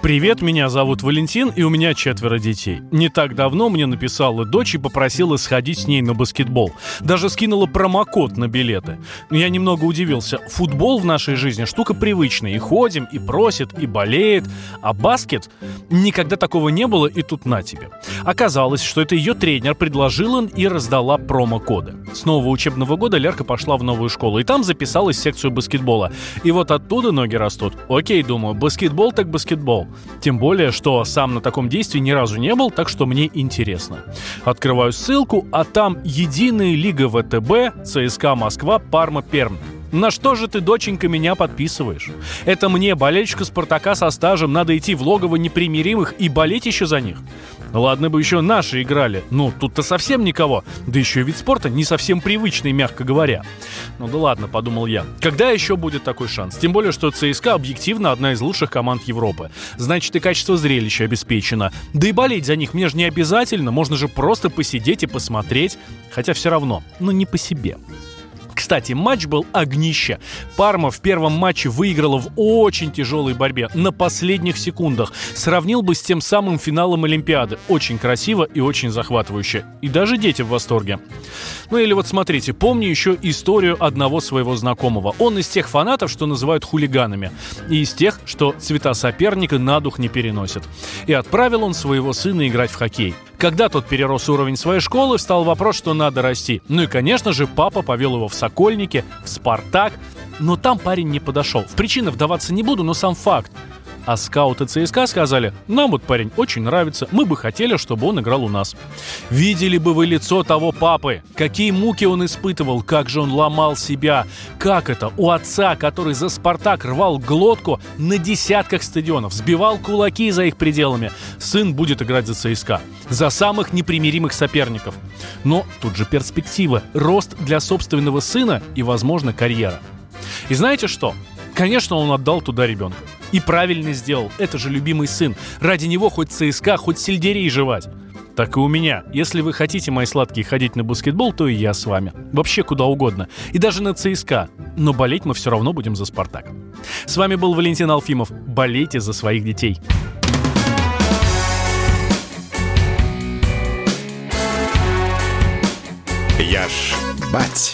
Привет, меня зовут Валентин, и у меня четверо детей. Не так давно мне написала дочь и попросила сходить с ней на баскетбол. Даже скинула промокод на билеты. Я немного удивился. Футбол в нашей жизни штука привычная. И ходим, и просит, и болеет. А баскет? Никогда такого не было, и тут на тебе. Оказалось, что это ее тренер предложила и раздала промокоды. С нового учебного года Лерка пошла в новую школу, и там записалась в секцию баскетбола. И вот оттуда ноги растут. Окей, думаю, баскетбол так баскетбол. Тем более, что сам на таком действии ни разу не был, так что мне интересно. Открываю ссылку, а там Единая Лига ВТБ, ЦСКА Москва, Парма Перм. На что же ты, доченька, меня подписываешь? Это мне, болельщику Спартака со стажем, надо идти в логово непримиримых и болеть еще за них? Ладно бы еще наши играли. Ну, тут-то совсем никого. Да еще и вид спорта не совсем привычный, мягко говоря. Ну да ладно, подумал я. Когда еще будет такой шанс? Тем более, что ЦСКА объективно одна из лучших команд Европы. Значит, и качество зрелища обеспечено. Да и болеть за них мне же не обязательно. Можно же просто посидеть и посмотреть. Хотя все равно, ну не по себе. Кстати, матч был огнище. Парма в первом матче выиграла в очень тяжелой борьбе, на последних секундах. Сравнил бы с тем самым финалом Олимпиады. Очень красиво и очень захватывающе. И даже дети в восторге. Ну или вот смотрите, помню еще историю одного своего знакомого. Он из тех фанатов, что называют хулиганами. И из тех, что цвета соперника на дух не переносят. И отправил он своего сына играть в хоккей. Когда тот перерос уровень своей школы, встал вопрос, что надо расти. Ну и, конечно же, папа повел его в Сокольники, в Спартак. Но там парень не подошел. В причины вдаваться не буду, но сам факт. А скауты ЦСКА сказали, нам вот парень очень нравится, мы бы хотели, чтобы он играл у нас. Видели бы вы лицо того папы, какие муки он испытывал, как же он ломал себя. Как это у отца, который за «Спартак» рвал глотку на десятках стадионов, сбивал кулаки за их пределами. Сын будет играть за ЦСКА, за самых непримиримых соперников. Но тут же перспектива, рост для собственного сына и, возможно, карьера. И знаете что? Конечно, он отдал туда ребенка. И правильно сделал. Это же любимый сын. Ради него хоть ЦСКА, хоть сельдерей жевать. Так и у меня. Если вы хотите, мои сладкие, ходить на баскетбол, то и я с вами. Вообще куда угодно. И даже на ЦСКА. Но болеть мы все равно будем за «Спартак». С вами был Валентин Алфимов. Болейте за своих детей. Я ж бать.